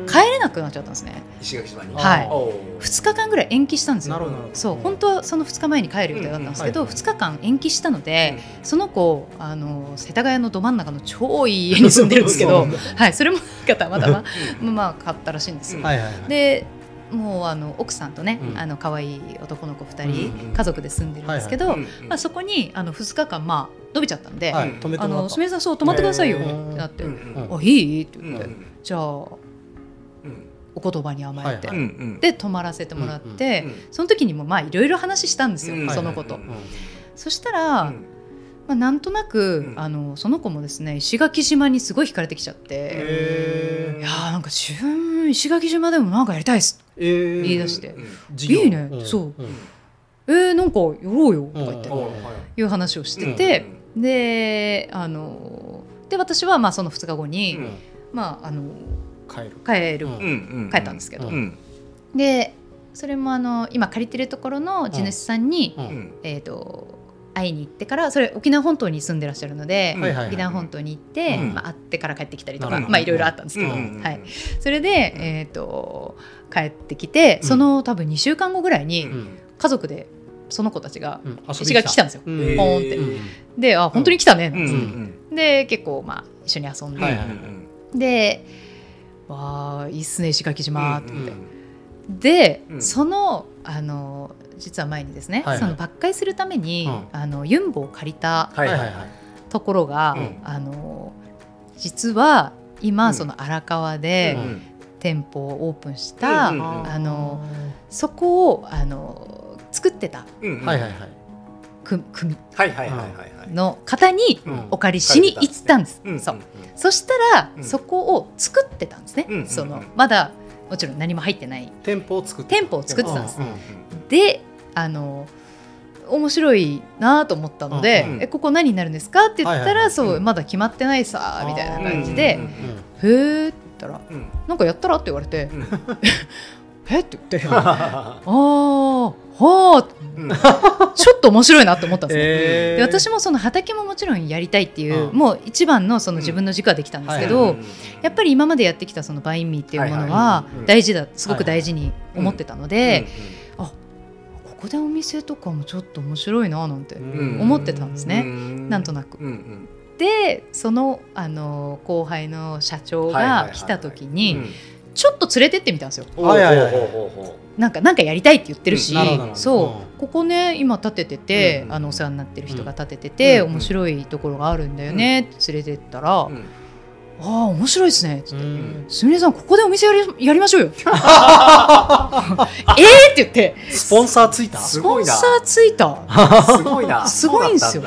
帰れなくなっちゃったんですね。石垣島に。はい。おー2日間ぐらい延期したんですよ。そう本当はその2日前に帰る予定だったんですけど、うんうん2日間延期したので、その子あの世田谷のど真ん中の超いい家に住んでるんですけど、はい、それもなんかたまたままあ買ったらしいんですよ。はいはいはい。でもうあの奥さんとね、うん。あの可愛い男の子2人、家族で住んでるんですけど、うんまあ、そこにあの2日間まあ伸びちゃったんで、はい。あすみれさんそう泊まってくださいよってなって、あいい？って言って、うんじゃあうんお言葉に甘えて、で泊まらせてもらって、うんその時にもまあいろいろ話したんですよ、うん。その子と。はいそしたら、うん。まあ、なんとなく、うん。あのその子もですね石垣島にすごい惹かれてきちゃって、へいやーなんか自分石垣島でもなんかやりたいっすえー。言い出して。いいね。そう。えー、なんかやろうよとか言って、いい。う話をしてて、であので私はまあその2日後に、うん。まああの帰る。帰る、うん。たんですけど。うん。でそれもあの今借りてるところの地主さんに、えー、と会いに行ってからそれ沖縄本島に住んでらっしゃるので、うんはいはいはい。沖縄本島に行って、うん。まあ、会ってから帰ってきたりとかまあいろいろあったんですけど、うんはい、それで、えー、と帰ってきてその多分2週間後ぐらいにうん。家族でその子たちがうん。遊び石垣来たんですよ。ポーンって。うん。であ本当に来たね、なん。つうん。うってん。で結構まあ一緒に遊んで、はいはい。で「わあいいっすね石垣島」って。うん言って。で、うん。そのあの実は前にですね、はいはい。その伐採するために、うん。あのユンボを借りたはいはいはい。ところが、うん。あの実は今、うん。その荒川でうん。店舗をオープンした、うんあのそこをあの作ってたうんはいはいはい。く組はいはいはいはいはい。の方にうん。お借りしに行ったんです。うん。そうそしたら、うん。そこを作ってたんですね、うんそのうん。まだもちろん何も入ってない。店舗を作って。店舗を作ってたんです。うんであの面白いなと思ったので、うんうんえここ何になるんですかって言ったら、はいはいはい。そう、うん。まだ決まってないさみたいな感じでうんうん「へえ」って言ったらうん「なんかやったら?」って言われて。うん「え？っ?」て言って「あはあはあうんちょっと面白いなって思ったんですね。えで私もその畑ももちろんやりたいっていう、うん。もう一番のその自分の軸はできたんですけど、はいやっぱり今までやってきたそのバインミーっていうものは大事だすごく大事に思ってたので、うん。ここでお店とかもちょっと面白いななんてうん。思ってたんですね、うん。なんとなく。でそのあの後輩の社長が来た時うにんちょっと連れてってみたんですよ。なんかなんかやりたいって言ってるし、そう、うん。ここね今建ててて、うんあのお世話になってる人が建ててて、うん面白いところがあるんだよねって連れてったら、ああ面白いですねすみれさんここでお店やりやりましょうよ。えー？って言って。スポンサーついた？スポンサーついた。すごいな。すごいんですよ。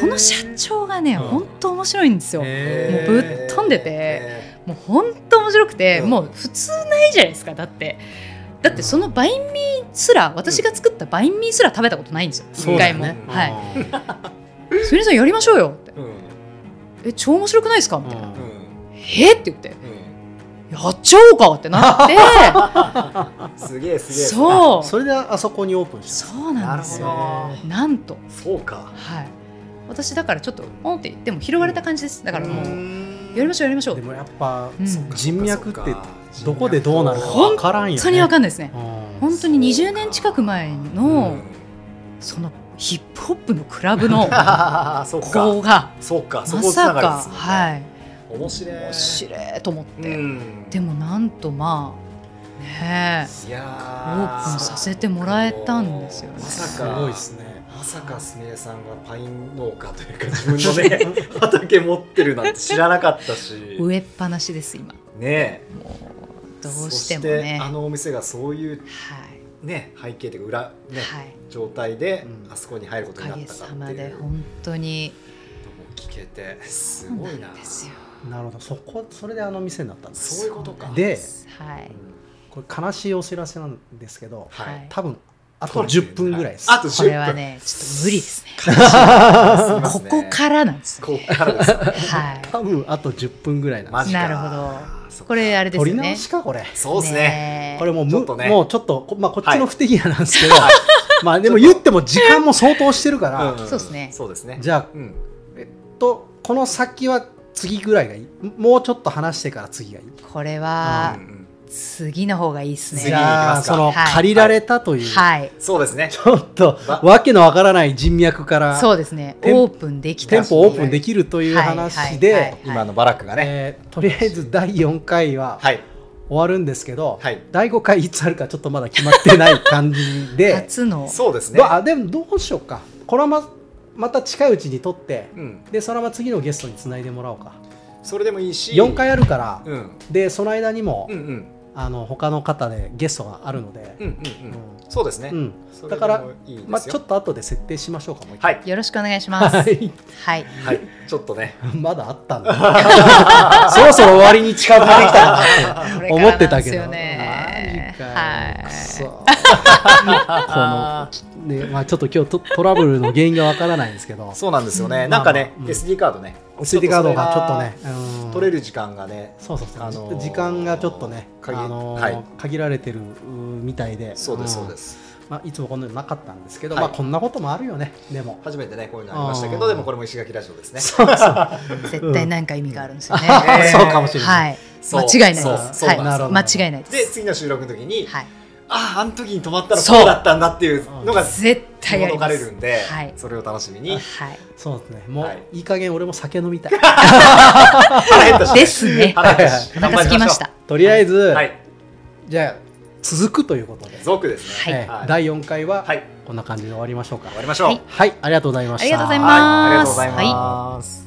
その社長がね、うん。本当面白いんですよ。えもうぶっ飛んでて。えもう本当面白くて、うん。もう普通ないじゃないですかだって。だってそのバインミーすら私が作ったバインミーすら食べたことないんですよ一回も、そうだよね。はい。い「すみれさんやりましょうよ」ってーうん「え超面白くないですか?」みたいな。うん。うん「えっ?」って言って。う「やっちゃおうか」ってなって。ん すげえすげえ。そう。それであそこにオープンした。そうなんですよ。なんと。そうか。はい。私だからちょっとポンってでも拾われた感じです。だからもうやりましょうやりましょう。でもやっぱうん。人脈ってどこでどうなるか分からんよね。本当にわかんないですね。うん。本当に20年近く前のそのヒップホップのクラブの 子がそうか。そまさかね。はい。面白い。面白いと思って、うん。でもなんとまあねえオープンさせてもらえたんですよね。まさすかごいですね。まさかすみれさんがパイン農家というか自分のね 畑持ってるなんて知らなかったし。植えっぱなしです今。ねもうどうしてもそしてねあのお店がそういうはい。ね背景というか裏ね、はい。状態でうん。あそこに入ることになっおかげたかってさまいうのもで本当に。聞けてすごいな。んですよなるほど。そこそれであの店になったんですそういうことか。ではい。うん。これ悲しいお知らせなんですけどはい。多分あと10分ぐらいです。あと10分。これはねちょっと無理ですね。ここらからなんですここからですよねはい。多分あと10分ぐらい。なんです。なるほどこれあれです取り直しかこれ。そうですねねこれもうむちょっとねもうちょっとこまあこっちの不手際なんですけど、はい。まあでも言っても時間も相当してるから、んそうですねそうですねじゃあうんえっとこの先は次ぐらい。がい。い。もうちょっと話してから次がい。い。これうはんうん次の方がいいです次ね。じゃあ行きますか。そのはい。借りられたという、はい。そうですね。ちょっとわわけのわからない人脈からそうですね。店オープンできた店舗オープンできるという話で、今のバラックがね。えーとりあえず第4回ははい。終わるんですけど、はい。第5回いつあるかちょっとまだ決まってない感じで。初の。そうですね。どあでもどうしようか。これはままた近いうちに撮ってうん。でそのまま次のゲストにつないでもらおうか。それでもいいし。4回あるから、うん。でその間にも、うんうんあの他の方でゲストがあるので、うんうんうん。そうですね。うん。だからまあ、ちょっと後で設定しましょうかもう一はい。よろしくお願いします。回はい。はい。はい。ちょっとね。まだあったんだ。そろそろ終わりに近づいてきたな。ってこれから思ってたけどなんですよねはい。くそこのねまあ、ちょっと今日トトラブルの原因がわからないんですけど。そうなんですよね。うん。なんかねまあまあうん。SD カードね。SD カードがちょっとね、うん。取れる時間がねそうそうそう、あのー時間がちょっとね、あ限のーはい。限られてるうみたいで。そうですんそうですまあ、いつもこんなのなかったんですけど、はい。まあ、こんなこともあるよね。でも。初めてねこういうのありましたけどうんでもこれも石垣ラジオですね。そうそう。絶対何か意味があるんですよね。えー。そうかもしれない、はい。間違いないです。はい。間違いないでです次の収録の時にはい。あああの時に止まったらそうこうだったんだっていうのが絶対解かれるんではい。それを楽しみに。はい。そうですね。もう、はい。い、い加減俺も酒飲みたい。腹減ったしですね。腹減ったし。お腹空きましたとりあえず、はい。じゃあ続くということで、続ですね。はい。第4回ははい。こんな感じで終わりましょうか。終わりましょう。はい。はい、ありがとうございました。ありがとうございはい。ますありがとうございます